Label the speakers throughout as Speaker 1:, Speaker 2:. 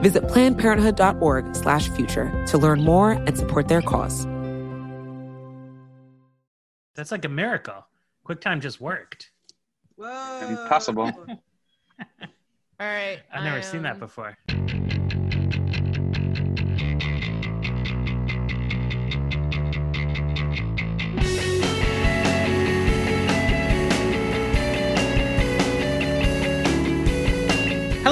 Speaker 1: Visit plannedparenthood.org slash future to learn more and support their cause.
Speaker 2: That's like a miracle. QuickTime just worked.
Speaker 3: Whoa.
Speaker 4: Impossible.
Speaker 3: All right.
Speaker 2: I've never
Speaker 3: I,
Speaker 2: seen that
Speaker 3: um,
Speaker 2: before.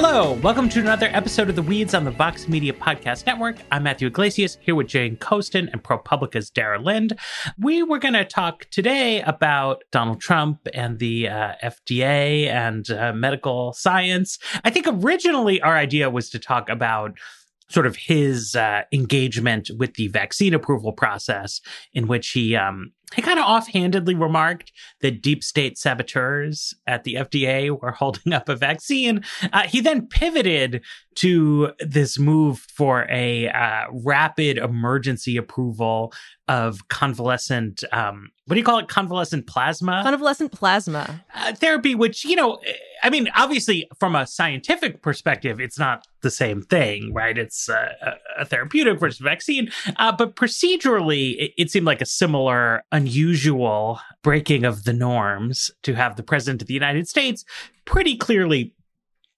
Speaker 2: Hello, welcome to another episode of The Weeds on the Vox Media Podcast Network. I'm Matthew Yglesias here with Jane Coaston and ProPublica's Dara Lind. We were going to talk today about Donald Trump and the uh, FDA and uh, medical science. I think originally our idea was to talk about sort of his uh, engagement with the vaccine approval process, in which he um, he kind of offhandedly remarked that deep state saboteurs at the FDA were holding up a vaccine. Uh, he then pivoted to this move for a uh, rapid emergency approval of convalescent, um, what do you call it? Convalescent plasma?
Speaker 3: Convalescent plasma.
Speaker 2: uh, therapy, which, you know, I mean, obviously, from a scientific perspective, it's not the same thing, right? It's a, a therapeutic versus vaccine. Uh, but procedurally, it, it seemed like a similar, unusual breaking of the norms to have the president of the United States pretty clearly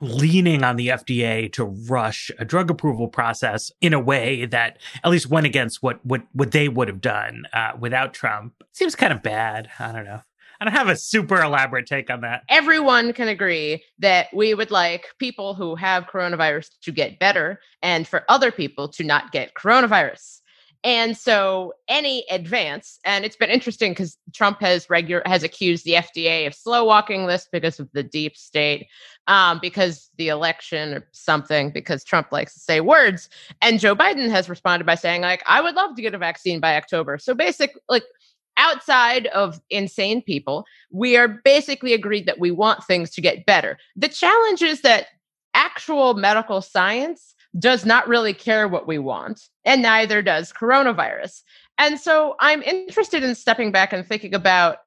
Speaker 2: leaning on the FDA to rush a drug approval process in a way that at least went against what what, what they would have done uh, without Trump. Seems kind of bad. I don't know. I don't have a super elaborate take on that.
Speaker 3: Everyone can agree that we would like people who have coronavirus to get better and for other people to not get coronavirus. And so any advance, and it's been interesting because Trump has regular has accused the FDA of slow walking this because of the deep state, um, because the election or something, because Trump likes to say words. And Joe Biden has responded by saying, like, I would love to get a vaccine by October. So basic like outside of insane people, we are basically agreed that we want things to get better. The challenge is that actual medical science does not really care what we want, and neither does coronavirus. And so I'm interested in stepping back and thinking about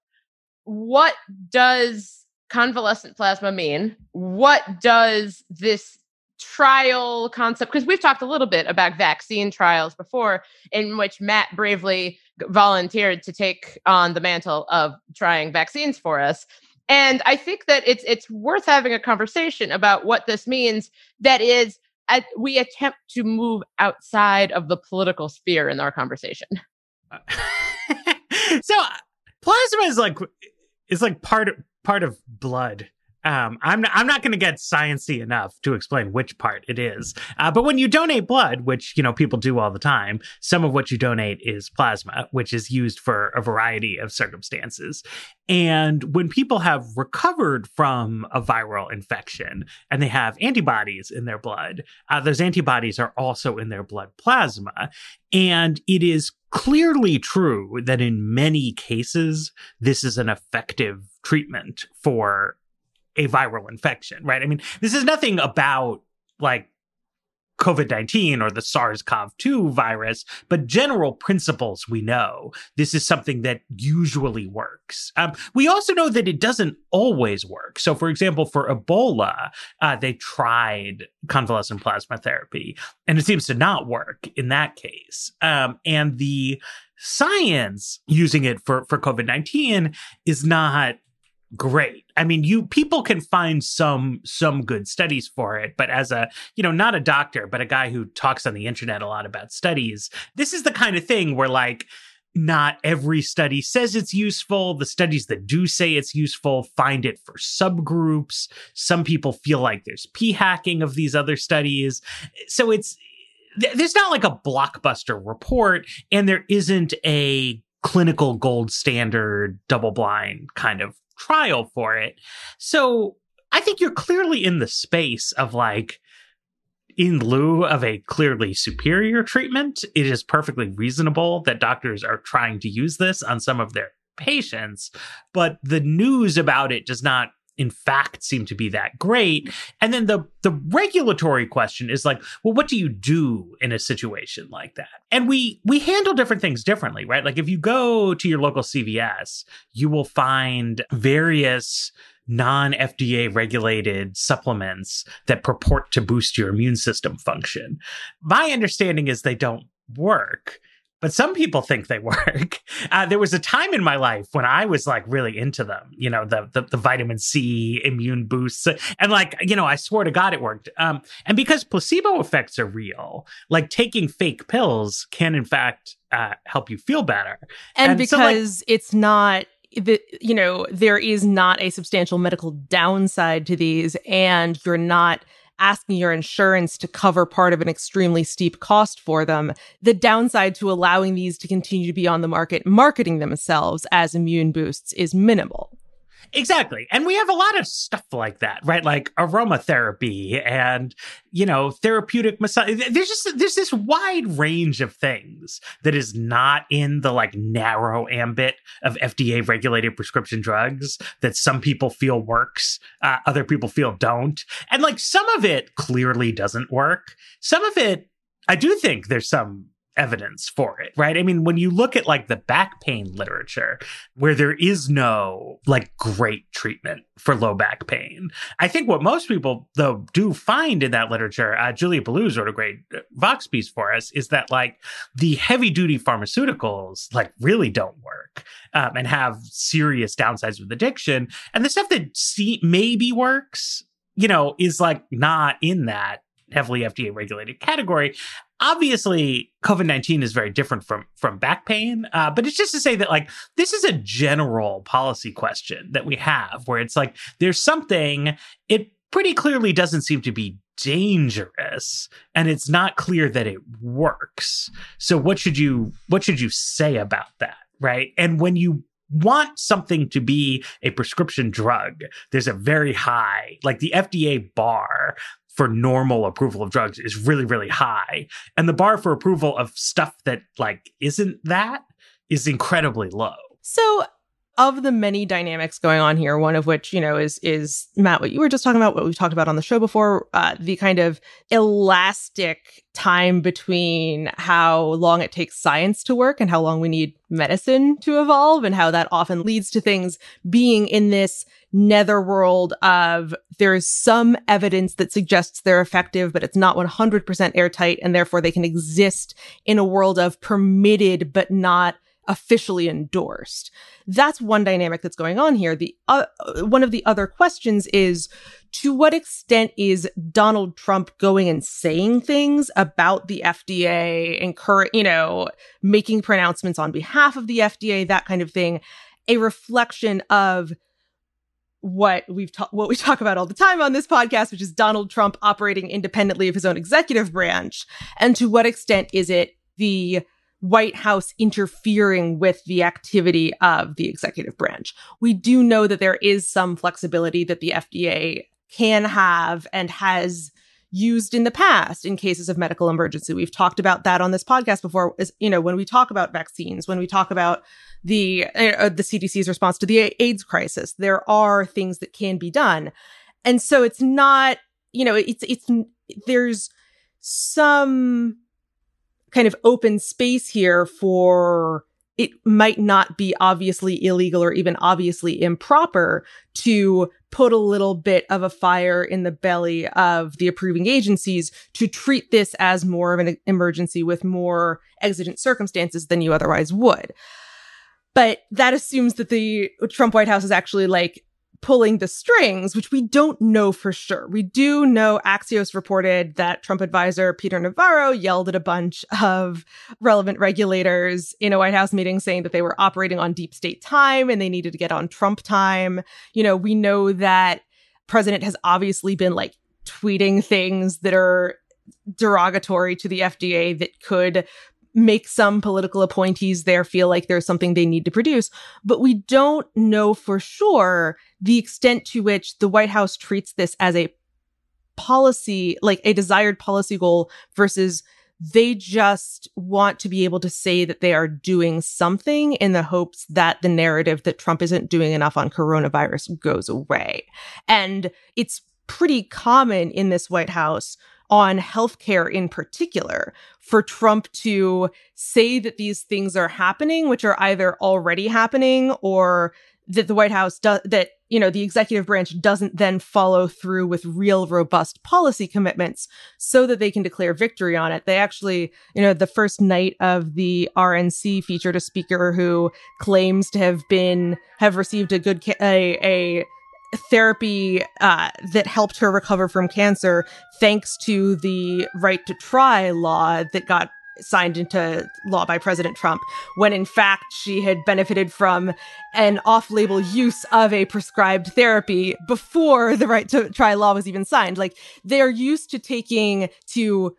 Speaker 3: what does convalescent plasma mean? What does this trial concept because we've talked a little bit about vaccine trials before in which Matt bravely volunteered to take on the mantle of trying vaccines for us. And i think that it's it's worth having a conversation about what this means. That is we attempt to move outside of the political sphere in our conversation.
Speaker 2: So plasma is like it's like part part of blood. Um, I'm not, I'm not going to get sciencey enough to explain which part it is. Uh, but when you donate blood, which you know people do all the time, some of what you donate is plasma, which is used for a variety of circumstances. And when people have recovered from a viral infection and they have antibodies in their blood, uh, those antibodies are also in their blood plasma. And it is clearly true that in many cases, this is an effective treatment for a viral infection, right? I mean, this is nothing about like COVID 19 or the SARS CoV 2 virus, but general principles we know. This is something that usually works. Um, we also know that it doesn't always work. So, for example, for Ebola, uh, they tried convalescent plasma therapy, and it seems to not work in that case. Um, and the science using it for, for COVID 19 is not great. I mean, you people can find some some good studies for it, but as a, you know, not a doctor, but a guy who talks on the internet a lot about studies, this is the kind of thing where like not every study says it's useful. The studies that do say it's useful find it for subgroups. Some people feel like there's p hacking of these other studies. So it's there's not like a blockbuster report and there isn't a clinical gold standard double blind kind of trial for it. So I think you're clearly in the space of like, in lieu of a clearly superior treatment, it is perfectly reasonable that doctors are trying to use this on some of their patients. But the news about it does not in fact seem to be that great and then the the regulatory question is like well what do you do in a situation like that and we we handle different things differently right like if you go to your local CVS you will find various non FDA regulated supplements that purport to boost your immune system function. My understanding is they don't work. But some people think they work. Uh, there was a time in my life when I was like really into them, you know, the, the, the vitamin C immune boosts, and like you know, I swore to God it worked. Um, and because placebo effects are real, like taking fake pills can in fact uh, help you feel better.
Speaker 4: And, and because so, like, it's not the, you know, there is not a substantial medical downside to these, and you're not asking your insurance to cover part of an extremely steep cost for them. The downside to allowing these to continue to be on the market, marketing themselves as immune boosts, is minimal.
Speaker 2: Exactly. And we have a lot of stuff like that, right? Like aromatherapy and, you know, therapeutic massage. There's just, there's this wide range of things that is not in the like narrow ambit of FDA regulated prescription drugs that some people feel works, uh, other people feel don't. And like some of it clearly doesn't work. Some of it, I do think there's some evidence for it, right? I mean, when you look at like the back pain literature where there is no like great treatment for low back pain, I think what most people though do find in that literature, uh, Julia Belluz wrote a great uh, Vox piece for us, is that like the heavy duty pharmaceuticals like really don't work um, and have serious downsides with addiction. And the stuff that see- maybe works, you know, is like not in that heavily FDA regulated category. Obviously, COVID 19 is very different from, from back pain, uh, but it's just to say that, like, this is a general policy question that we have where it's like there's something, it pretty clearly doesn't seem to be dangerous and it's not clear that it works. So what should you what should you say about that right? And when you want something to be a prescription drug there's a very high like the FDA bar for normal approval of drugs is really really high. And the bar for approval of stuff that like isn't that is incredibly low.
Speaker 4: So of the many dynamics going on here, one of which, you know, is is Matt, what you were just talking about, what we've talked about on the show before, uh, the kind of elastic time between how long it takes science to work and how long we need medicine to evolve, and how that often leads to things being in this netherworld of there's some evidence that suggests they're effective, but it's not 100% airtight, and therefore they can exist in a world of permitted but not officially endorsed. That's one dynamic that's going on here. The uh, one of the other questions is to what extent is Donald Trump going and saying things about the FDA, and encourage, you know, making pronouncements on behalf of the FDA, that kind of thing, a reflection of what we've ta- what we talk about all the time on this podcast, which is Donald Trump operating independently of his own executive branch, and to what extent is it the White House interfering with the activity of the executive branch. We do know that there is some flexibility that the FDA can have and has used in the past in cases of medical emergency. We've talked about that on this podcast before. You know when we talk about vaccines, when we talk about the uh, the CDC's response to the AIDS crisis, there are things that can be done, and so it's not you know it's it's there's some kind of open space here for it might not be obviously illegal or even obviously improper to put a little bit of a fire in the belly of the approving agencies to treat this as more of an emergency with more exigent circumstances than you otherwise would. But that assumes that the Trump White House is actually like pulling the strings, which we don't know for sure. We do know Axios reported that Trump advisor Peter Navarro yelled at a bunch of relevant regulators in a White House meeting saying that they were operating on deep state time and they needed to get on Trump time. You know, we know that president has obviously been like tweeting things that are derogatory to the FDA that could make some political appointees there feel like there's something they need to produce. But we don't know for sure the extent to which the White House treats this as a policy, like a desired policy goal versus they just want to be able to say that they are doing something in the hopes that the narrative that Trump isn't doing enough on coronavirus goes away. And it's pretty common in this White House on healthcare in particular for Trump to say that these things are happening, which are either already happening or that the White House does that, you know, the executive branch doesn't then follow through with real robust policy commitments so that they can declare victory on it. They actually, you know, the first night of the RNC featured a speaker who claims to have been, have received a good, ca- a, a, therapy uh, that helped her recover from cancer thanks to the right to try law that got signed into law by President Trump, when in fact she had benefited from an off label use of a prescribed therapy before the right to try law was even signed. Like they're used to taking to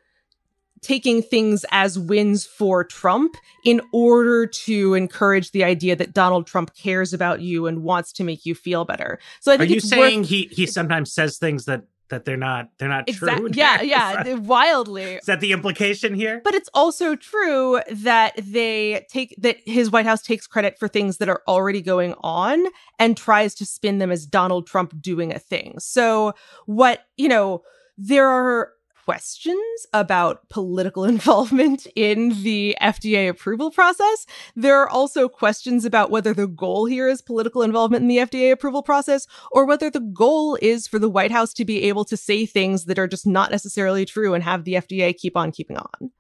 Speaker 4: taking things as wins for Trump in order to encourage the idea that Donald Trump cares about you and wants to make you feel better. So I think
Speaker 2: Are you saying
Speaker 4: worth-
Speaker 2: he he sometimes says things that that they're not they're not
Speaker 4: Exactly.
Speaker 2: true?
Speaker 4: Yeah, yeah,
Speaker 2: that-
Speaker 4: wildly.
Speaker 2: Is that the implication here?
Speaker 4: But it's also true that they take that his White House takes credit for things that are already going on and tries to spin them as Donald Trump doing a thing. So what, you know, there are questions about political involvement in the FDA approval process. There are also questions about whether the goal here is political involvement in the FDA approval process or whether the goal is for the White House to be able to say things that are just not necessarily true and have the FDA keep on keeping on.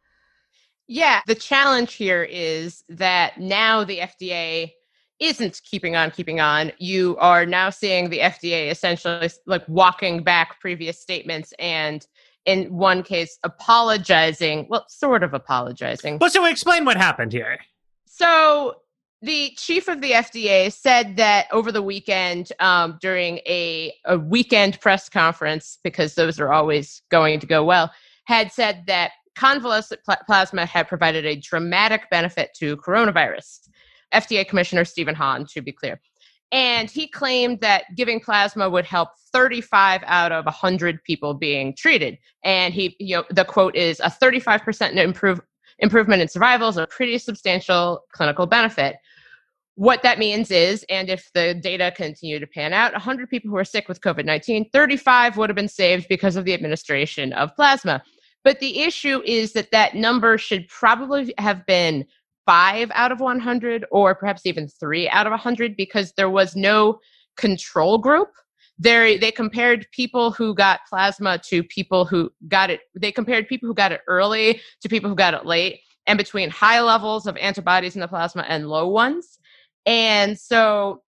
Speaker 3: Yeah, the challenge here is that now the FDA isn't keeping on keeping on. You are now seeing the FDA essentially like walking back previous statements and in one case apologizing, well sort of apologizing.
Speaker 2: Well, so we explain what happened here.
Speaker 3: So the chief of the FDA said that over the weekend, um, during a, a weekend press conference, because those are always going to go well, had said that convalescent pl- plasma had provided a dramatic benefit to coronavirus. FDA Commissioner Stephen Hahn, to be clear. And he claimed that giving plasma would help 35 out of 100 people being treated. And he, you know, the quote is a 35% improve, improvement in survival is a pretty substantial clinical benefit. What that means is, and if the data continue to pan out, 100 people who are sick with COVID 19, 35 would have been saved because of the administration of plasma. But the issue is that that number should probably have been five out of 100 or perhaps even three out of 100 because there was no control group. There, they compared people who got plasma to people who got it. They compared people who got it early to people who got it late, and between high levels of antibodies in the plasma and low ones. And so,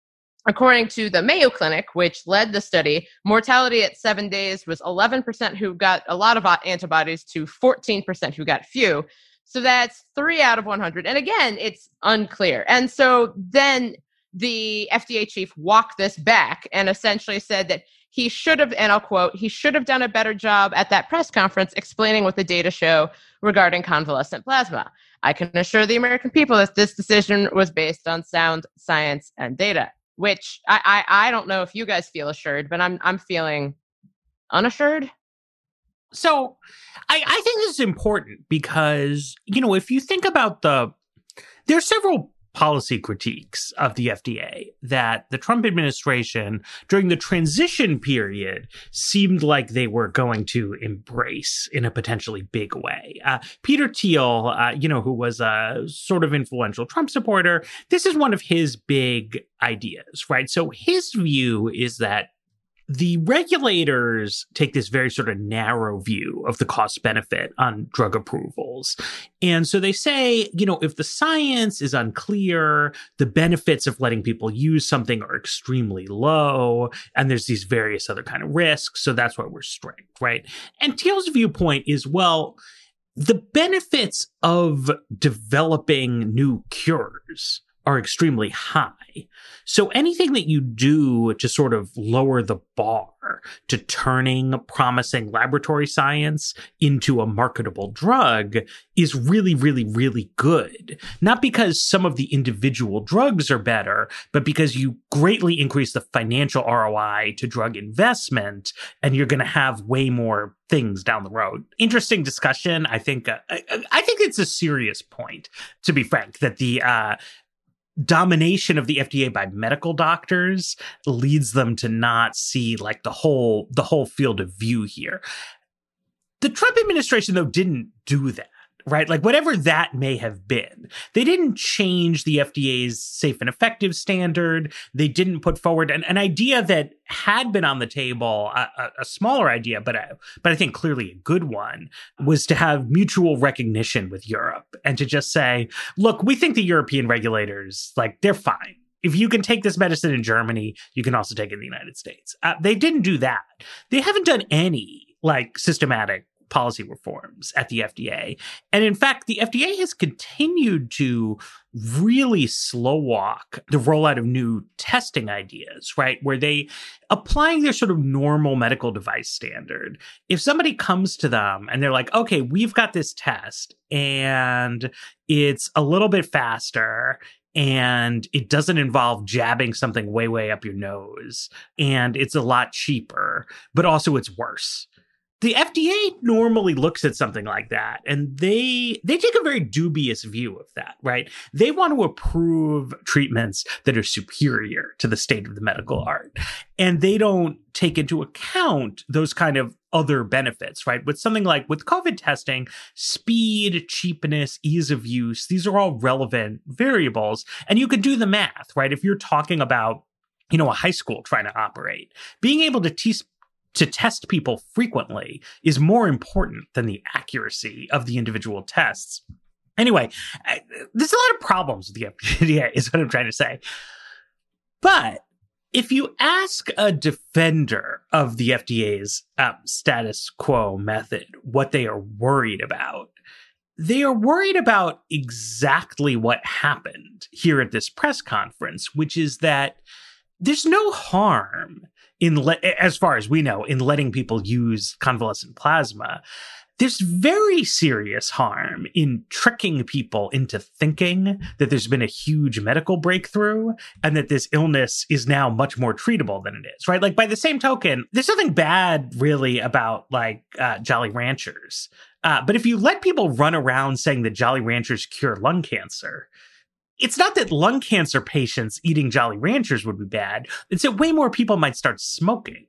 Speaker 3: according to the Mayo Clinic, which led the study, mortality at seven days was 11% who got a lot of antibodies to 14% who got few. So that's three out of 100. And again, it's unclear. And so then the FDA chief walked this back and essentially said that he should have, and I'll quote, he should have done a better job at that press conference explaining what the data show regarding convalescent plasma. I can assure the American people that this decision was based on sound science and data, which I, I, I don't know if you guys feel assured, but I'm, I'm feeling unassured.
Speaker 2: So I, I think this is important because, you know, if you think about the, there are several policy critiques of the FDA that the Trump administration during the transition period seemed like they were going to embrace in a potentially big way. Uh, Peter Thiel, uh, you know, who was a sort of influential Trump supporter, this is one of his big ideas, right? So his view is that the regulators take this very sort of narrow view of the cost benefit on drug approvals. And so they say, you know, if the science is unclear, the benefits of letting people use something are extremely low, and there's these various other kind of risks. So that's why we're strict, right? And Thiel's viewpoint is, well, the benefits of developing new cures are extremely high. So anything that you do to sort of lower the bar to turning promising laboratory science into a marketable drug is really, really, really good. Not because some of the individual drugs are better, but because you greatly increase the financial ROI to drug investment and you're going to have way more things down the road. Interesting discussion. I think, uh, I, I, think it's a serious point, to be frank, that the, uh, domination of the FDA by medical doctors leads them to not see like the whole the whole field of view here. The Trump administration though didn't do that right? Like whatever that may have been. They didn't change the FDA's safe and effective standard. They didn't put forward an, an idea that had been on the table, a, a, a smaller idea, but a, but I think clearly a good one, was to have mutual recognition with Europe and to just say, look, we think the European regulators, like, they're fine if you can take this medicine in Germany, you can also take it in the United States. Uh, they didn't do that. They haven't done any like systematic policy reforms at the FDA. And in fact, the FDA has continued to really slow walk the rollout of new testing ideas, right? Where they applying their sort of normal medical device standard. If somebody comes to them and they're like, okay, we've got this test and it's a little bit faster and it doesn't involve jabbing something way, way up your nose and it's a lot cheaper, but also it's worse the FDA normally looks at something like that and they they take a very dubious view of that, right? They want to approve treatments that are superior to the state of the medical mm. art. And they don't take into account those kind of other benefits, right? With something like with COVID testing, speed, cheapness, ease of use, these are all relevant variables. And you can do the math, right? If you're talking about you know, a high school trying to operate. Being able to teach to test people frequently is more important than the accuracy of the individual tests. Anyway, there's a lot of problems with the FDA, is what I'm trying to say. But if you ask a defender of the FDA's um, status quo method what they are worried about, they are worried about exactly what happened here at this press conference, which is that there's no harm in le- as far as we know in letting people use convalescent plasma there's very serious harm in tricking people into thinking that there's been a huge medical breakthrough and that this illness is now much more treatable than it is, right? Like, by the same token, there's nothing bad really about like uh, Jolly Ranchers. Uh, but if you let people run around saying that Jolly Ranchers cure lung cancer, it's not that lung cancer patients eating Jolly Ranchers would be bad. It's that way more people might start smoking.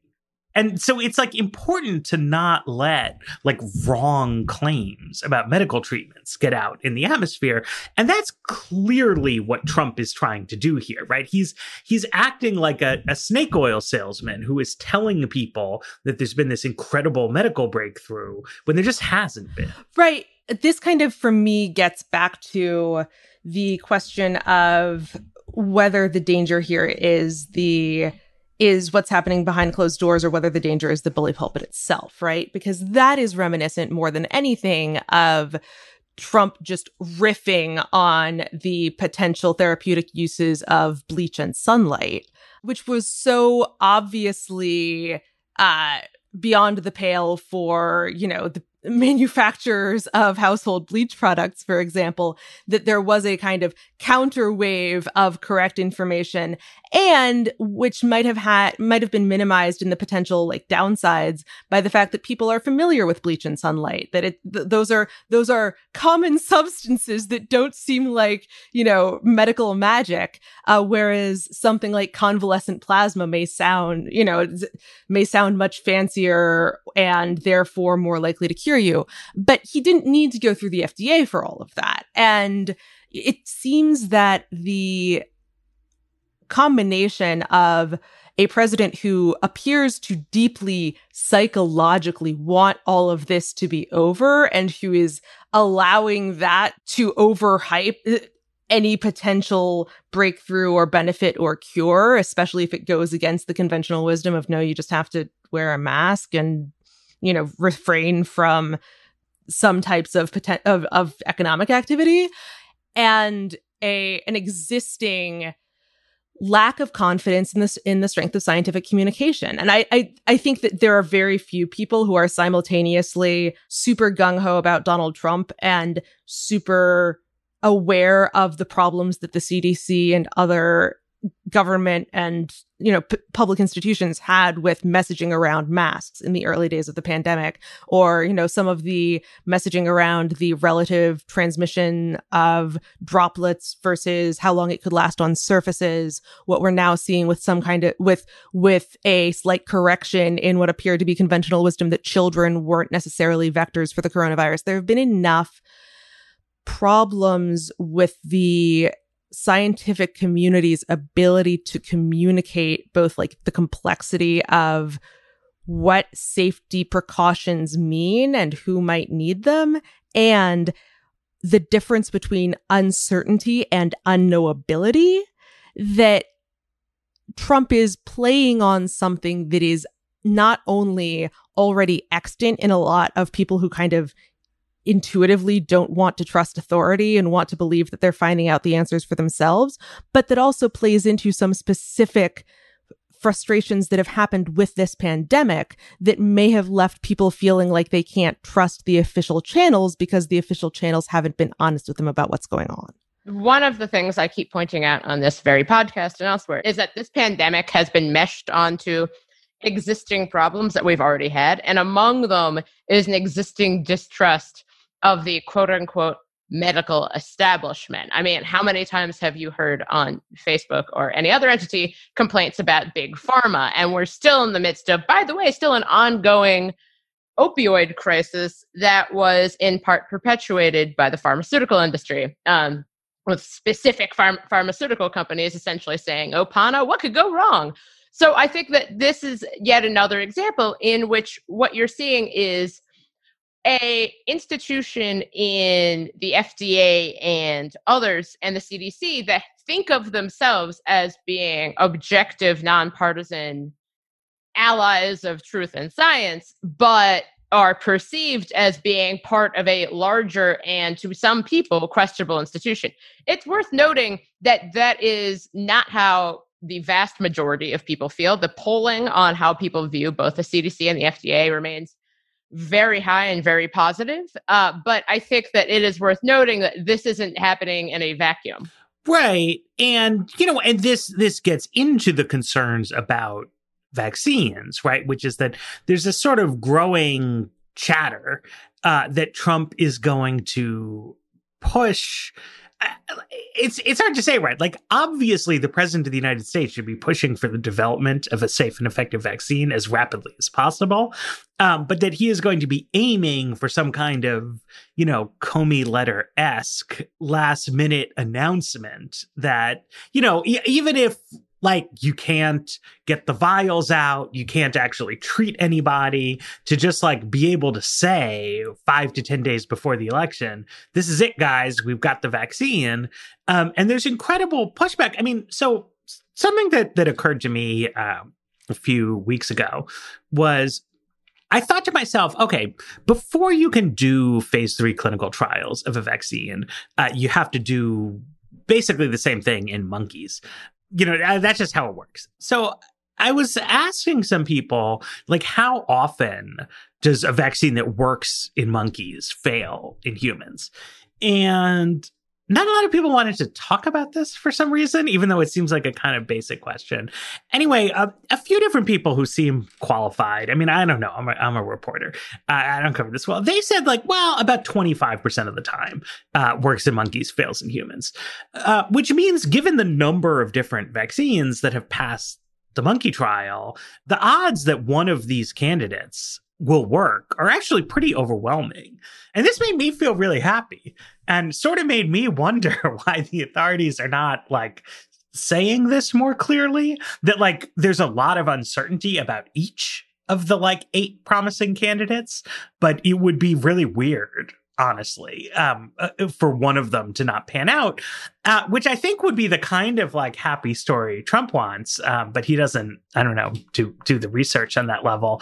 Speaker 2: And so it's like important to not let like wrong claims about medical treatments get out in the atmosphere. And that's clearly what Trump is trying to do here, right? He's he's acting like a, a snake oil salesman who is telling people that there's been this incredible medical breakthrough when there just hasn't been.
Speaker 4: Right. This kind of for me gets back to the question of whether the danger here is the is what's happening behind closed doors or whether the danger is the bully pulpit itself, right? Because that is reminiscent more than anything of Trump just riffing on the potential therapeutic uses of bleach and sunlight, which was so obviously uh beyond the pale for, you know, the manufacturers of household bleach products, for example, that there was a kind of counter wave of correct information and which might have had, might have been minimized in the potential like downsides by the fact that people are familiar with bleach and sunlight, that it, th- those are, those are common substances that don't seem like, you know, medical magic. Uh, whereas something like convalescent plasma may sound, you know, may sound much fancier and therefore more likely to cure you. But he didn't need to go through the FDA for all of that. And it seems that the combination of a president who appears to deeply psychologically want all of this to be over and who is allowing that to overhype uh, any potential breakthrough or benefit or cure, especially if it goes against the conventional wisdom of no, you just have to wear a mask and you know, refrain from some types of poten- of, of economic activity. And a an existing lack of confidence in this in the strength of scientific communication. And I, I I think that there are very few people who are simultaneously super gung ho about Donald Trump and super aware of the problems that the CDC and other government and you know p- public institutions had with messaging around masks in the early days of the pandemic or you know some of the messaging around the relative transmission of droplets versus how long it could last on surfaces what we're now seeing with some kind of with with a slight correction in what appeared to be conventional wisdom that children weren't necessarily vectors for the coronavirus. There have been enough problems with the scientific community's ability to communicate both like the complexity of what safety precautions mean and who might need them and the difference between uncertainty and unknowability that Trump is playing on something that is not only already extant in a lot of people who kind of intuitively don't want to trust authority and want to believe that they're finding out the answers for themselves, but that also plays into some specific frustrations that have happened with this pandemic that may have left people feeling like they can't trust the official channels because the official channels haven't been honest with them about what's going on.
Speaker 3: One of the things I keep pointing out on this very podcast and elsewhere is that this pandemic has been meshed onto existing problems that we've already had. And among them is an existing distrust of the quote unquote medical establishment. I mean, how many times have you heard on Facebook or any other entity complaints about big pharma? And we're still in the midst of, by the way, still an ongoing opioid crisis that was in part perpetuated by the pharmaceutical industry. Um, with specific pharm- pharmaceutical companies essentially saying, "Oh, Pana, what could go wrong?" So I think that this is yet another example in which what you're seeing is a institution in the FDA and others and the CDC that think of themselves as being objective, nonpartisan allies of truth and science, but are perceived as being part of a larger and to some people questionable institution. It's worth noting that that is not how the vast majority of people feel. The polling on how people view both the CDC and the FDA remains very high and very positive. Uh, but I think that it is worth noting that this isn't happening in a vacuum.
Speaker 2: Right. And, you know, and this this gets into the concerns about vaccines, right? Which is that there's a sort of growing chatter uh, that Trump is going to push it's it's hard to say, right? Like, obviously, the president of the United States should be pushing for the development of a safe and effective vaccine as rapidly as possible, um, but that he is going to be aiming for some kind of, you know, Comey letter esque last minute announcement that, you know, e- even if like you can't get the vials out. You can't actually treat anybody to just like be able to say five to ten days before the election this is it guys. We've got the vaccine. Um, and there's incredible pushback. I mean so something that that occurred to me uh, a few weeks ago was I thought to myself, okay, before you can do phase three clinical trials of a vaccine, uh, you have to do basically the same thing in monkeys you know, uh, that's just how it works. So I was asking some people, like, how often does a vaccine that works in monkeys fail in humans? And not a lot of people wanted to talk about this for some reason, even though it seems like a kind of basic question. Anyway, uh, a few different people who seem qualified. I mean, I don't know. I'm a, I'm a reporter. Uh, I don't cover this well. They said, like, well, about 25% of the time uh, works in monkeys, fails in humans, uh, which means given the number of different vaccines that have passed the monkey trial, the odds that one of these candidates will work are actually pretty overwhelming. And this made me feel really happy and sort of made me wonder why the authorities are not like saying this more clearly that like there's a lot of uncertainty about each of the like eight promising candidates, but it would be really weird honestly, um, uh, for one of them to not pan out, uh, which I think would be the kind of like happy story Trump wants, um, but he doesn't. I don't know do do the research on that level.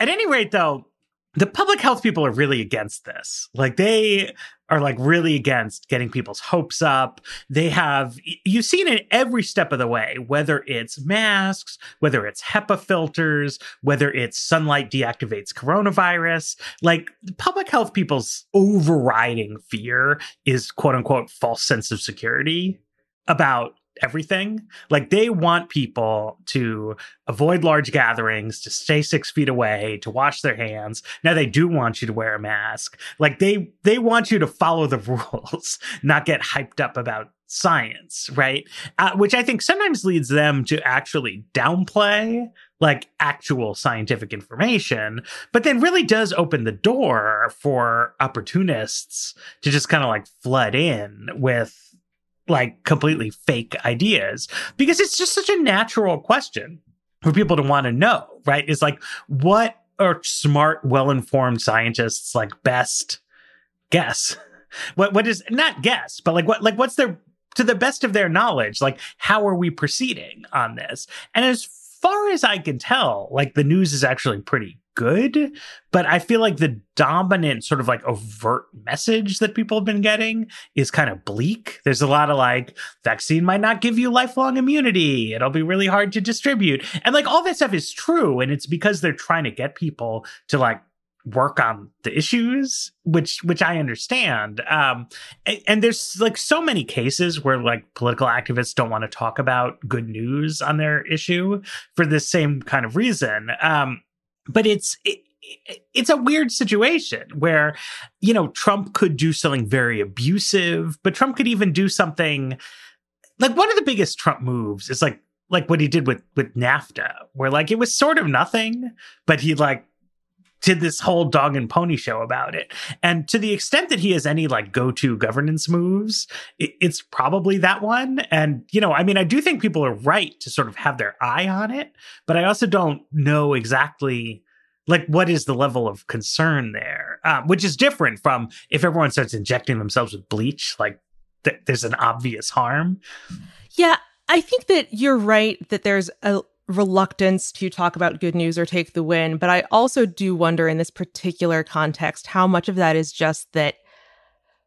Speaker 2: At any rate, though, the public health people are really against this. Like they are like really against getting people's hopes up. They have you've seen it every step of the way, whether it's masks, whether it's HEPA filters, whether it's sunlight deactivates coronavirus. Like public health people's overriding fear is quote unquote false sense of security about everything. Like they want people to avoid large gatherings, to stay six feet away, to wash their hands. Now they do want you to wear a mask. Like they they want you to follow the rules, not get hyped up about science, right? Uh, which I think sometimes leads them to actually downplay like actual scientific information, but then really does open the door for opportunists to just kind of like flood in with like completely fake ideas because it's just such a natural question for people to want to know, right? Is like, what are smart, well informed scientists like best guess? What, what is not guess, but like what, like what's their, to the best of their knowledge, like how are we proceeding on this? And as far as I can tell, like the news is actually pretty good, but I feel like the dominant sort of like overt message that people have been getting is kind of bleak. There's a lot of like, vaccine might not give you lifelong immunity. It'll be really hard to distribute. And like all that stuff is true. And it's because they're trying to get people to like work on the issues which which i understand um and, and, there's like so many cases where like political activists don't want to talk about good news on their issue for the same kind of reason um but it's it, it's a weird situation where you know Trump could do something very abusive, but Trump could even do something like one of the biggest Trump moves is like like what he did with with NAFTA, where like it was sort of nothing, but he like did this whole dog and pony show about it. And to the extent that he has any like go to governance moves, it's probably that one. And, you know, I mean, I do think people are right to sort of have their eye on it, but I also don't know exactly like what is the level of concern there, um, which is different from if everyone starts injecting themselves with bleach, like th- there's an obvious harm.
Speaker 4: Yeah. I think that you're right that there's a reluctance to talk about good news or take the win. But I also do wonder in this particular context how much of that is just that.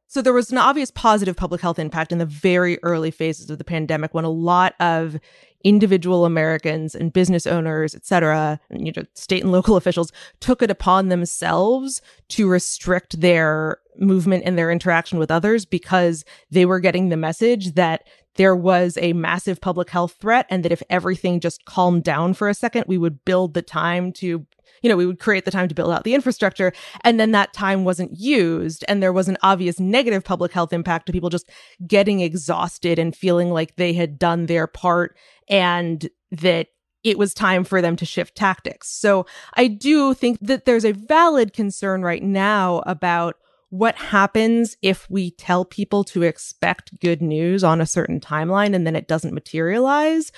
Speaker 4: So there was an obvious positive public health impact in the very early phases of the pandemic when a lot of individual Americans and business owners, et cetera, you know, state and local officials took it upon themselves to restrict their movement and their interaction with others because they were getting the message that there was a massive public health threat and that if everything just calmed down for a second, we would build the time to you know, we would create the time to build out the infrastructure. And then that time wasn't used. And there was an obvious negative public health impact to people just getting exhausted and feeling like they had done their part and that it was time for them to shift tactics. So I do think that there's a valid concern right now about what happens if we tell people to expect good news on a certain timeline and then it doesn't materialize.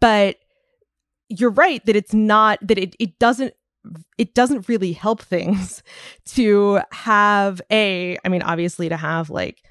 Speaker 4: But you're right that it's not that it, it doesn't it doesn't really help things to have a i mean obviously to have like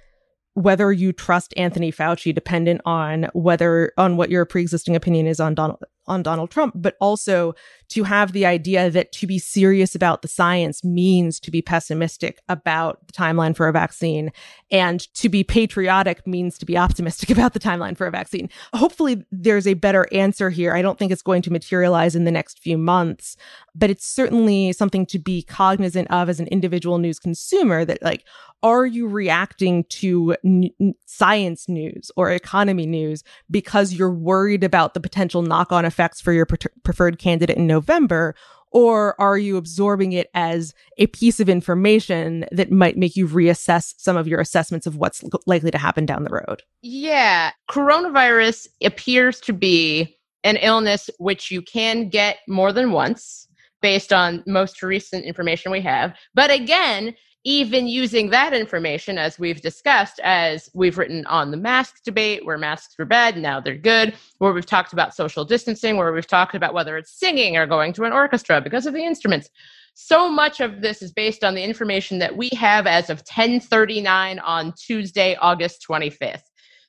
Speaker 4: whether you trust Anthony Fauci dependent on whether on what your pre-existing opinion is on Donald on Donald Trump, but also to have the idea that to be serious about the science means to be pessimistic about the timeline for a vaccine and to be patriotic means to be optimistic about the timeline for a vaccine. Hopefully there's a better answer here. I don't think it's going to materialize in the next few months, but it's certainly something to be cognizant of as an individual news consumer that like are you reacting to n- science news or economy news because you're worried about the potential knock-on effects for your pre- preferred candidate in November or are you absorbing it as a piece of information that might make you reassess some of your assessments of what's likely to happen down the road?
Speaker 3: Yeah, coronavirus appears to be an illness which you can get more than once based on most recent information we have. But again, even using that information, as we've discussed, as we've written on the mask debate, where masks were bad, now they're good, where we've talked about social distancing, where we've talked about whether it's singing or going to an orchestra because of the instruments. So much of this is based on the information that we have as of 1039 on Tuesday, August 25th.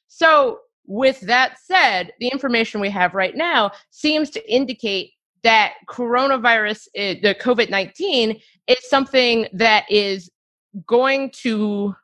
Speaker 3: So, with that said, the information we have right now seems to indicate that coronavirus, eh, the COVID 19, is something that is going to,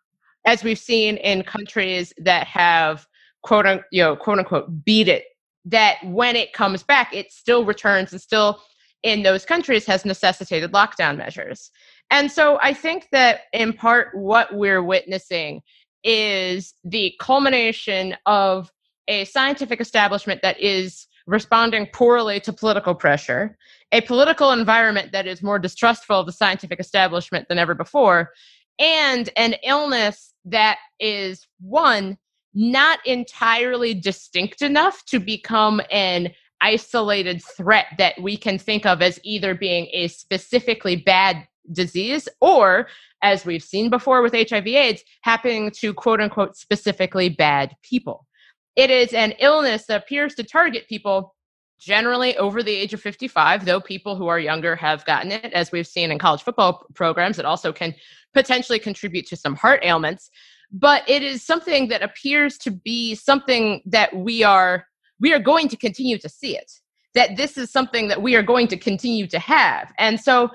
Speaker 3: as we've seen in countries that have quote unquote, you know, quote unquote, beat it, that when it comes back, it still returns and still in those countries has necessitated lockdown measures. And so I think that in part what we're witnessing is the culmination of a scientific establishment that is responding poorly to political pressure, a political environment that is more distrustful of the scientific establishment than ever before, and an illness that is one not entirely distinct enough to become an isolated threat that we can think of as either being a specifically bad disease or as we've seen before with HIV AIDS happening to quote unquote specifically bad people. It is an illness that appears to target people generally over the age of 55, though people who are younger have gotten it, as we've seen in college football programs. It also can potentially contribute to some heart ailments. But it is something that appears to be something that we are we are going to continue to see it. That this is something that we are going to continue to have. And so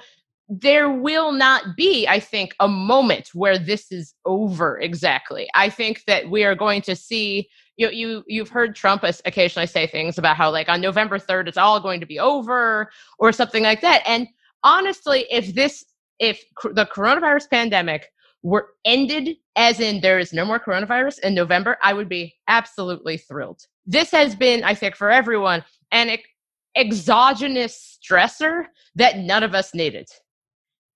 Speaker 3: there will not be, I think, a moment where this is over exactly. I think that we are going to see you you you've heard Trump occasionally say things about how like on November 3rd it's all going to be over or something like that. And honestly, if this if cr- the coronavirus pandemic were ended as in there is no more coronavirus in November, I would be absolutely thrilled. This has been, I think, for everyone an ex- exogenous stressor that none of us needed.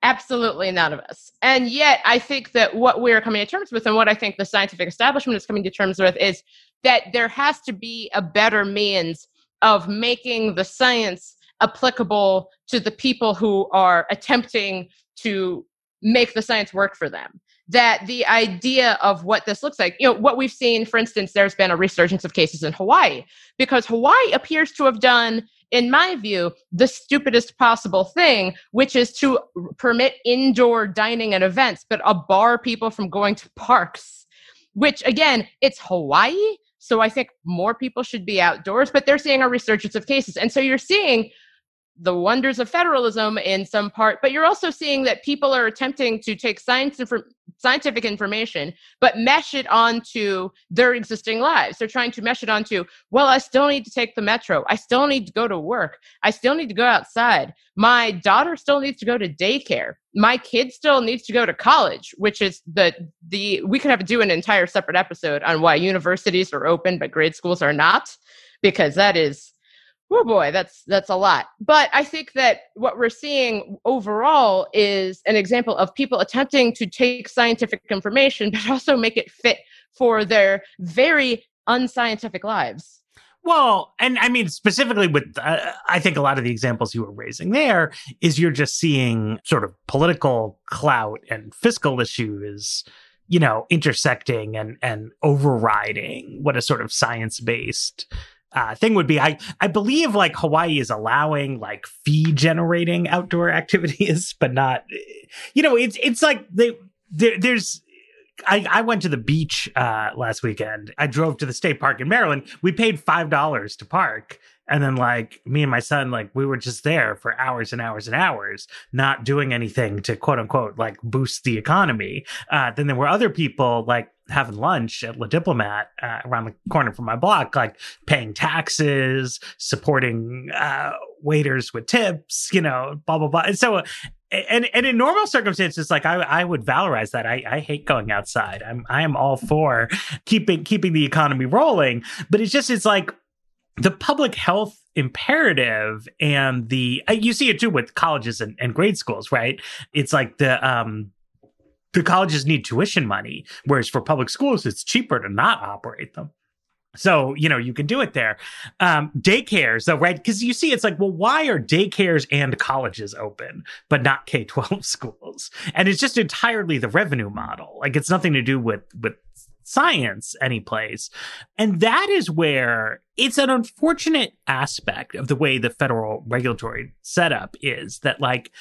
Speaker 3: Absolutely none of us. And yet, I think that what we're coming to terms with, and what I think the scientific establishment is coming to terms with, is that there has to be a better means of making the science applicable to the people who are attempting to make the science work for them that the idea of what this looks like, you know, what we've seen, for instance, there's been a resurgence of cases in Hawaii because Hawaii appears to have done, in my view, the stupidest possible thing, which is to permit indoor dining and events, but a bar people from going to parks, which again, it's Hawaii. So I think more people should be outdoors, but they're seeing a resurgence of cases. And so you're seeing the wonders of federalism in some part, but you're also seeing that people are attempting to take science scientific information, but mesh it onto their existing lives. They're trying to mesh it onto, well, I still need to take the metro. I still need to go to work. I still need to go outside. My daughter still needs to go to daycare. My kid still needs to go to college, which is the the we could have do an entire separate episode on why universities are open but grade schools are not, because that is oh boy that's that's a lot. But i think that what we're seeing overall is an example of people attempting to take scientific information but also make it fit for their very unscientific lives.
Speaker 2: Well, and I mean, specifically with, uh, I think a lot of the examples you were raising there is you're just seeing sort of political clout and fiscal issues, you know, intersecting and, and overriding what a sort of science based uh, thing would be I I believe like Hawaii is allowing like fee generating outdoor activities, but not you know it's it's like they there, there's I, I went to the beach uh, last weekend. I drove to the state park in Maryland. We paid five dollars to park, and then like me and my son, like we were just there for hours and hours and hours, not doing anything to quote unquote like boost the economy. Uh, then there were other people like having lunch at Le Diplomate uh, around the corner from my block, like paying taxes, supporting uh, waiters with tips, you know, blah blah blah. And so, and and in normal circumstances, like I I would valorize that. I I hate going outside. I'm I am all for keeping keeping the economy rolling, but it's just it's like the public health imperative and the you see it too with colleges and, and grade schools, right? It's like the um the colleges need tuition money, whereas for public schools, it's cheaper to not operate them. So, you know, you can do it there. Um, daycares, though, right? Because you see, it's like, well, why are daycares and colleges open, but not K 12 schools? And it's just entirely the revenue model. Like, it's nothing to do with, with science any place. And that is where it's an unfortunate aspect of the way the federal regulatory setup is that, like,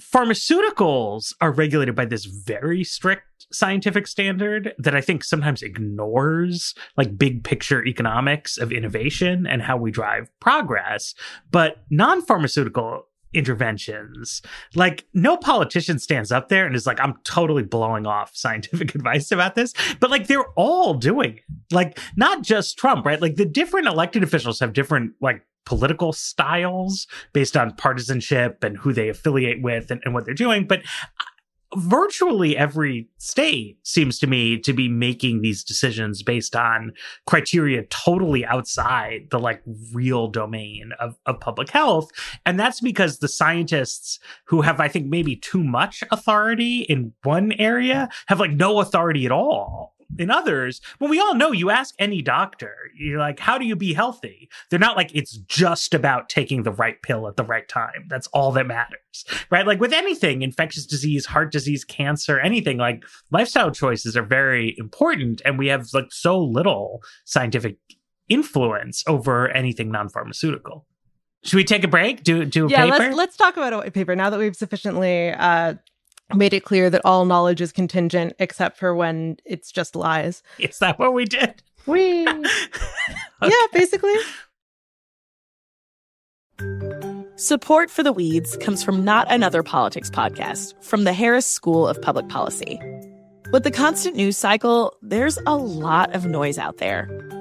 Speaker 2: pharmaceuticals are regulated by this very strict scientific standard that I think sometimes ignores like big picture economics of innovation and how we drive progress. But non pharmaceutical interventions. Like no politician stands up there and is like, I'm totally blowing off scientific advice about this. But like they're all doing it. Like not just Trump, right? Like the different elected officials have different like political styles based on partisanship and who they affiliate with and, and what they're doing. But uh, virtually every state seems to me to be making these decisions based on criteria totally outside the like real domain of, of public health and that's because the scientists who have i think maybe too much authority in one area have like no authority at all in others, when we all know you ask any doctor, you're like, how do you be healthy? They're not like, it's just about taking the right pill at the right time. That's all that matters, right? Like with anything, infectious disease, heart disease, cancer, anything, like lifestyle choices are very important. And we have like so little scientific influence over anything non pharmaceutical. Should we take a break? Do do a
Speaker 4: yeah,
Speaker 2: paper?
Speaker 4: let's let's talk about a white paper now that we've sufficiently uh, made it clear that all knowledge is contingent except for when it's just lies.
Speaker 2: Is that what we did?
Speaker 4: We okay. Yeah, basically.
Speaker 5: Support for the weeds comes from Not Another Politics podcast from the Harris School of Public Policy. With the constant news cycle, there's a lot of noise out there.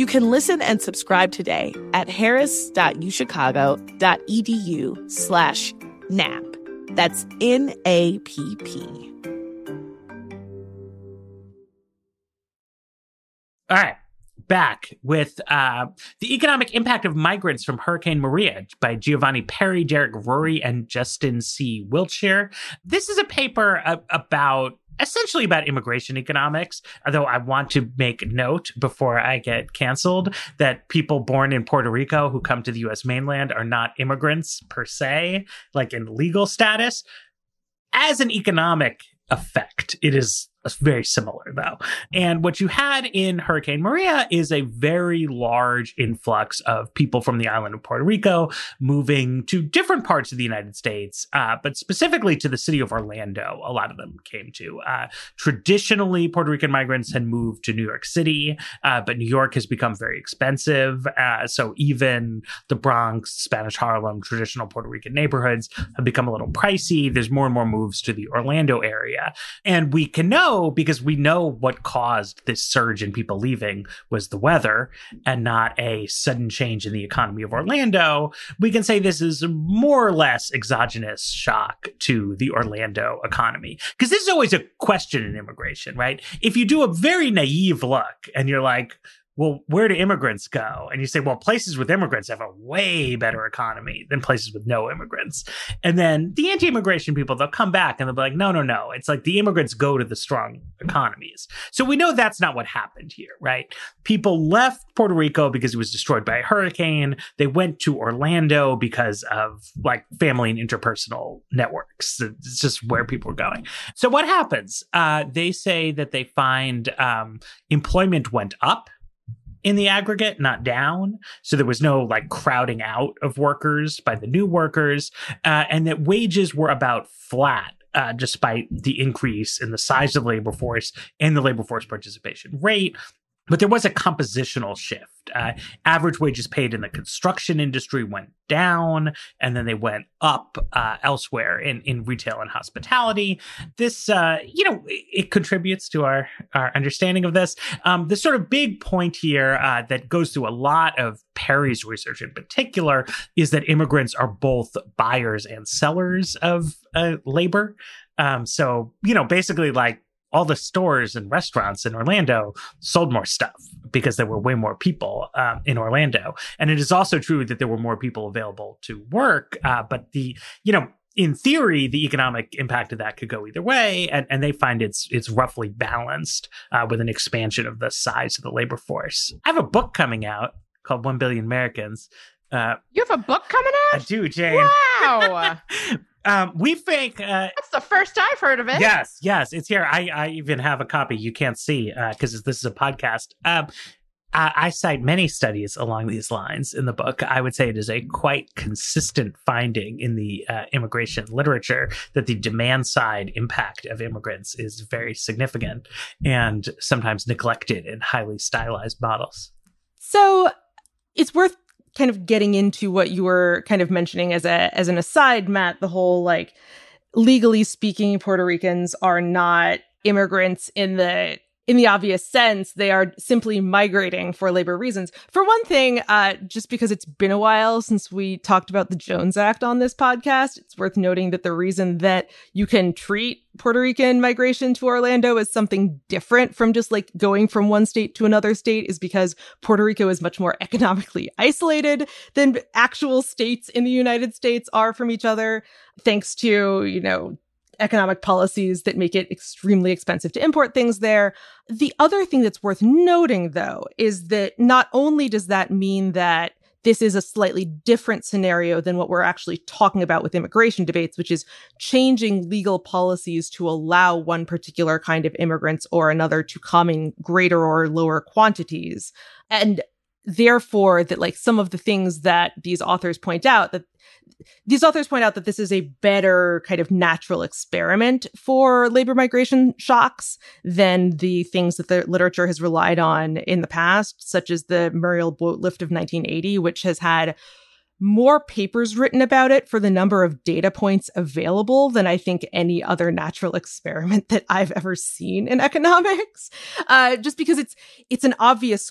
Speaker 5: You can listen and subscribe today at harris.uchicago.edu slash NAP. That's N-A-P-P.
Speaker 2: All right. Back with uh, the economic impact of migrants from Hurricane Maria by Giovanni Peri, Derek Rury, and Justin C. Wiltshire. This is a paper about essentially about immigration economics. Although I want to make note before I get canceled that people born in Puerto Rico who come to the US mainland are not immigrants per se, like in legal status. As an economic effect, it is very similar though. And what you had in Hurricane Maria is a very large influx of people from the island of Puerto Rico moving to different parts of the United States, uh, but specifically to the city of Orlando. A lot of them came to. Uh, traditionally, Puerto Rican migrants had moved to New York City, uh, but New York has become very expensive. Uh, so even the Bronx, Spanish Harlem, traditional Puerto Rican neighborhoods have become a little pricey. There's more and more moves to the Orlando area. And we can know know because we know what caused this surge in people leaving was the weather and not a sudden change in the economy of Orlando. We can say this is more or less exogenous shock to the Orlando economy. Because this is always a question in immigration, right? If you do a very naive look and you're like, well, where do immigrants go? And you say, well, places with immigrants have a way better economy than places with no immigrants. And then the anti immigration people, they'll come back and they'll be like, no, no, no. It's like the immigrants go to the strong economies. So we know that's not what happened here, right? People left Puerto Rico because it was destroyed by a hurricane. They went to Orlando because of like family and interpersonal networks. It's just where people are going. So what happens? Uh, they say that they find um, employment went up in the aggregate, not down. So there was no like crowding out of workers by the new workers, uh, and that wages were about flat. Uh, despite the increase in the size of the labor force and the labor force participation rate, but there was a compositional shift. Uh, average wages paid in the construction industry went down, and then they went up uh, elsewhere in, in retail and hospitality. This, uh, you know, it, it, contributes to our, our understanding of this. Um, the sort of big point here uh, that goes through a lot of Peri's research in particular is that immigrants are both buyers and sellers of uh, labor. Um, so, you know, basically, like all the stores and restaurants in Orlando sold more stuff because there were way more people um, in Orlando. And it is also true that there were more people available to work. Uh, but the, you know, in theory, the economic impact of that could go either way, and, and they find it's it's roughly balanced uh, with an expansion of the size of the labor force. I have a book coming out called One Billion Americans.
Speaker 3: Uh, you have a book coming out?
Speaker 2: I do, Jane.
Speaker 3: Wow.
Speaker 2: Um, we think
Speaker 3: uh, that's the first I've heard of it.
Speaker 2: Yes, yes, it's here. I, I even have a copy. You can't see because uh, this is a podcast. Um, I, I cite many studies along these lines in the book. I would say it is a quite consistent finding in the uh, immigration literature that the demand side impact of immigrants is very significant and sometimes neglected in highly stylized models.
Speaker 4: So it's worth kind of getting into what you were kind of mentioning as a as an aside, Matt, the whole like legally speaking, Puerto Ricans are not immigrants in the in the obvious sense, they are simply migrating for labor reasons. For one thing, uh, just because it's been a while since we talked about the Jones Act on this podcast, it's worth noting that the reason that you can treat Puerto Rican migration to Orlando as something different from just like going from one state to another state is because Puerto Rico is much more economically isolated than actual states in the United States are from each other, thanks to, you know, economic policies that make it extremely expensive to import things there. The other thing that's worth noting, though, is that not only does that mean that this is a slightly different scenario than what we're actually talking about with immigration debates, which is changing legal policies to allow one particular kind of immigrants or another to come in greater or lower quantities. And therefore that like some of the things that these authors point out that these authors point out that this is a better kind of natural experiment for labor migration shocks than the things that the literature has relied on in the past, such as the Mariel boat lift of 1980, which has had more papers written about it for the number of data points available than I think any other natural experiment that I've ever seen in economics. Uh, just because it's it's an obvious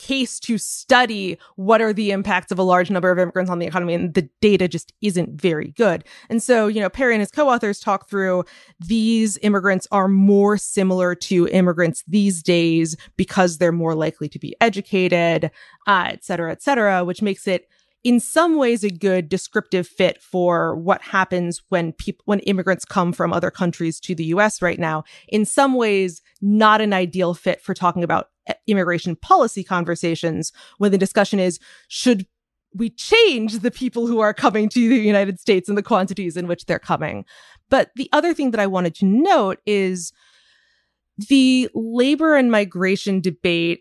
Speaker 4: case to study what are the impacts of a large number of immigrants on the economy and the data just isn't very good and so you know Peri and his co-authors talk through these immigrants are more similar to immigrants these days because they're more likely to be educated uh, et cetera et cetera which makes it in some ways a good descriptive fit for what happens when people when immigrants come from other countries to the US right now. In some ways not an ideal fit for talking about immigration policy conversations when the discussion is should we change the people who are coming to the United States and the quantities in which they're coming. But the other thing that I wanted to note is the labor and migration debate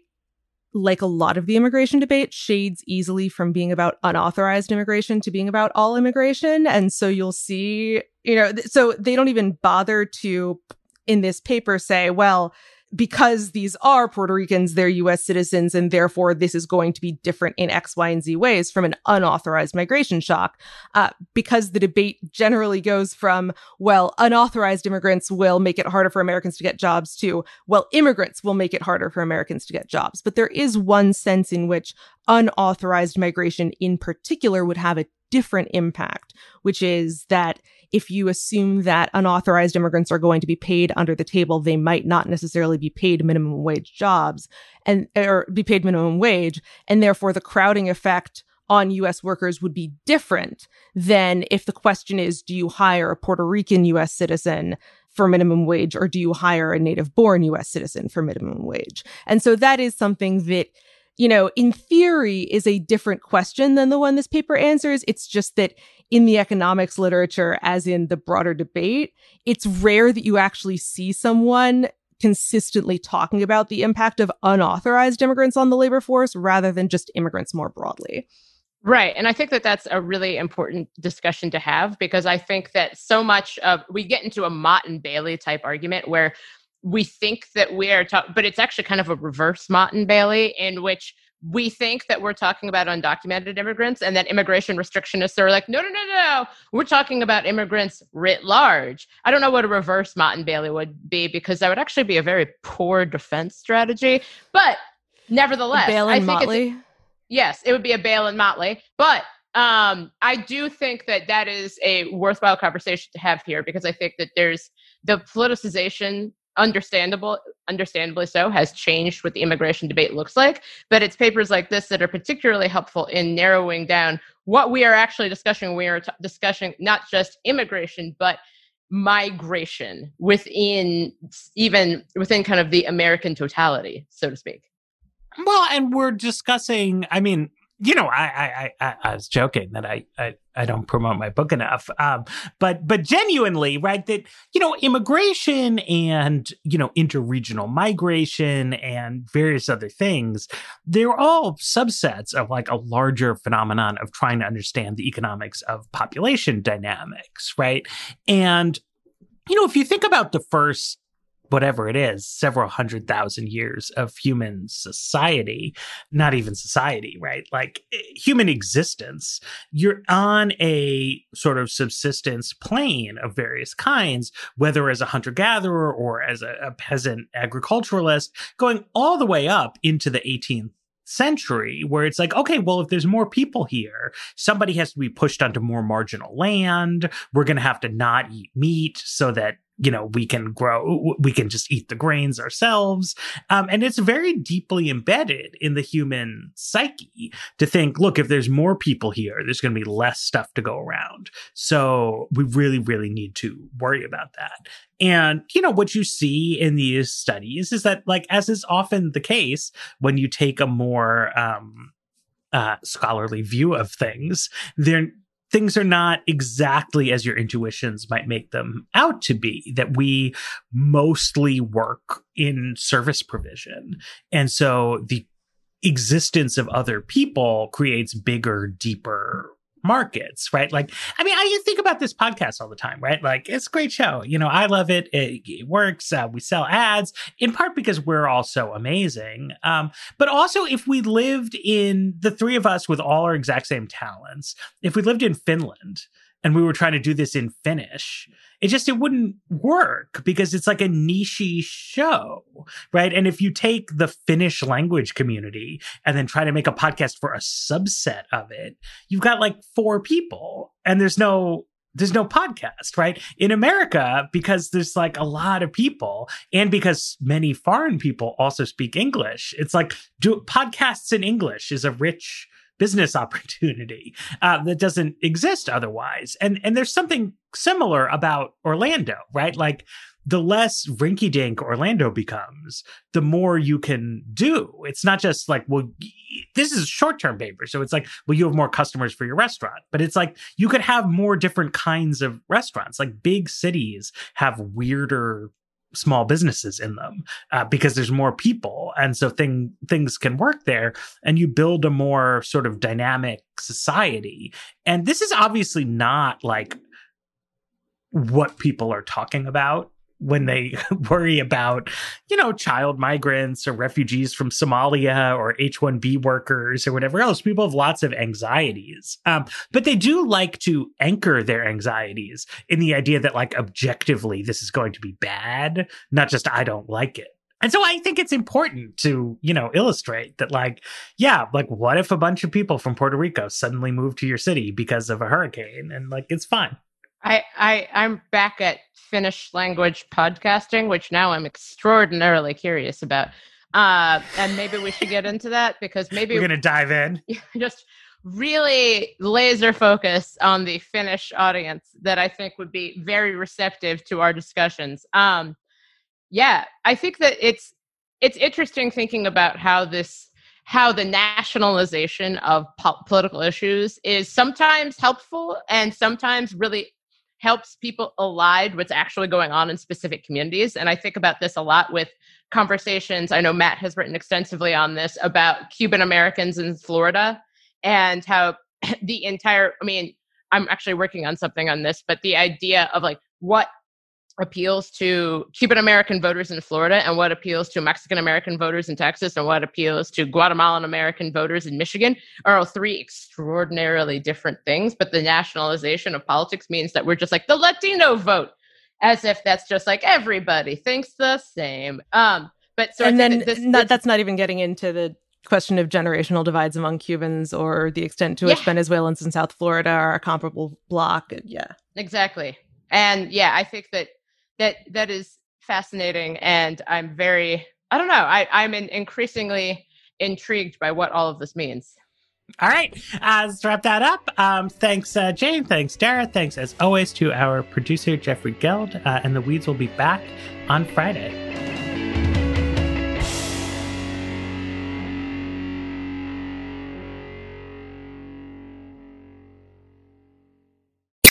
Speaker 4: like a lot of the immigration debate, shades easily from being about unauthorized immigration to being about all immigration. And so you'll see, you know, th- so they don't even bother to, in this paper, say, well, because these are Puerto Ricans, they're US citizens, and therefore this is going to be different in X, Y, and Z ways from an unauthorized migration shock. Uh, because the debate generally goes from, well, unauthorized immigrants will make it harder for Americans to get jobs to, well, immigrants will make it harder for Americans to get jobs. But there is one sense in which unauthorized migration in particular would have a different impact, which is that if you assume that unauthorized immigrants are going to be paid under the table, they might not necessarily be paid minimum wage jobs and or be paid minimum wage. And therefore the crowding effect on US workers would be different than if the question is, do you hire a Puerto Rican US citizen for minimum wage or do you hire a native born US citizen for minimum wage? And so that is something that you know, in theory is a different question than the one this paper answers. It's just that in the economics literature, as in the broader debate, it's rare that you actually see someone consistently talking about the impact of unauthorized immigrants on the labor force rather than just immigrants more broadly.
Speaker 3: Right. And I think that that's a really important discussion to have because I think that so much of we get into a Motte and Bailey type argument where we think that we are talking, but it's actually kind of a reverse Motte Bailey in which we think that we're talking about undocumented immigrants and that immigration restrictionists are like, no, no, no, no, no. we're talking about immigrants writ large. I don't know what a reverse Motte and Bailey would be because that would actually be a very poor defense strategy. But nevertheless,
Speaker 4: Bail and
Speaker 3: I think
Speaker 4: Motley.
Speaker 3: it's, yes, it would be a Bale and Motley. But um, I do think that that is a worthwhile conversation to have here because I think that there's the politicization understandable understandably so has changed what the immigration debate looks like but it's papers like this that are particularly helpful in narrowing down what we are actually discussing we are t- discussing not just immigration but migration within even within kind of the american totality so to speak
Speaker 2: Well, and we're discussing. I mean, you know, I I I, I was joking that I, I I don't promote my book enough, um, but but genuinely, right? That you know, immigration and you know, interregional migration and various other things, they're all subsets of like a larger phenomenon of trying to understand the economics of population dynamics, right? And you know, if you think about the first whatever it is, several hundred thousand years of human society, not even society, right? Like eh, human existence, you're on a sort of subsistence plane of various kinds, whether as a hunter gatherer or as a, a peasant agriculturalist, going all the way up into the 18th century where it's like okay well if there's more people here somebody has to be pushed onto more marginal land we're going to have to not eat meat so that you know we can grow we can just eat the grains ourselves. Um, and it's very deeply embedded in the human psyche to think look if there's more people here there's going to be less stuff to go around. So we really really need to worry about that. And you know what you see in these studies is that like as is often the case when you take a more um uh, scholarly view of things, they're things are not exactly as your intuitions might make them out to be that we mostly work in service provision. And so the existence of other people creates bigger deeper markets right? Like i mean i think about this podcast all the time right? Like it's a great show. You know i love it. It, it works. Uh, we sell ads in part because we're all so amazing. Um, but also if we lived in the three of us with all our exact same talents if we lived in finland and we were trying to do this in finnish it just it wouldn't work because it's like a nichey show right and if you take the finnish language community and then try to make a podcast for a subset of it you've got like four people and there's no there's no podcast, right? In America, because there's like a lot of people and because many foreign people also speak English, it's like do podcasts in English is a rich business opportunity uh, that doesn't exist otherwise. And and there's something similar about Orlando, right? Like the less rinky dink Orlando becomes, the more you can do. It's not just like, well, this is short term paper. So it's like, well, you have more customers for your restaurant. But it's like you could have more different kinds of restaurants. Like big cities have weirder small businesses in them uh, because there's more people. And so thing things can work there and you build a more sort of dynamic society. And this is obviously not like what people are talking about when they worry about, you know, child migrants or refugees from Somalia or H 1B workers or whatever else. People have lots of anxieties. Um, but they do like to anchor their anxieties in the idea that, like, objectively, this is going to be bad, not just I don't like it. And so I think it's important to, you know, illustrate that, like, yeah, like, what if a bunch of people from Puerto Rico suddenly move to your city because of a hurricane? And, like, it's fine.
Speaker 3: I, I I'm back at Finnish language podcasting, which now I'm extraordinarily curious about. Uh, and maybe we should get into that because maybe
Speaker 2: we're gonna dive in.
Speaker 3: Just really laser focus on the Finnish audience that I think would be very receptive to our discussions. Um, yeah, I think that it's it's interesting thinking about how this how the nationalization of po- political issues is sometimes helpful and sometimes really helps people elide what's actually going on in specific communities. And I think about this a lot with conversations. I know Matt has written extensively on this about Cuban Americans in Florida and how the entire, I mean, I'm actually working on something on this, but the idea of like what appeals to Cuban American voters in Florida and what appeals to Mexican American voters in Texas and what appeals to Guatemalan American voters in Michigan are all three extraordinarily different things. But the nationalization of politics means that we're just like the Latino vote, as if that's just like everybody thinks the same. Um, but so
Speaker 4: and then
Speaker 3: this,
Speaker 4: not, that's not even getting into the question of generational divides among Cubans or the extent to which
Speaker 3: Yeah.
Speaker 4: Venezuelans in South Florida are a comparable block. Yeah.
Speaker 3: exactly and yeah i think that that that is fascinating and i'm very i don't know i i'm in, increasingly intrigued by what all of this means
Speaker 2: All right, uh, let's wrap that up. Um, thanks, uh, Jane. Thanks, Dara. Thanks, as always, to our producer, Jeffrey Geld. Uh, and the Weeds will be back on Friday.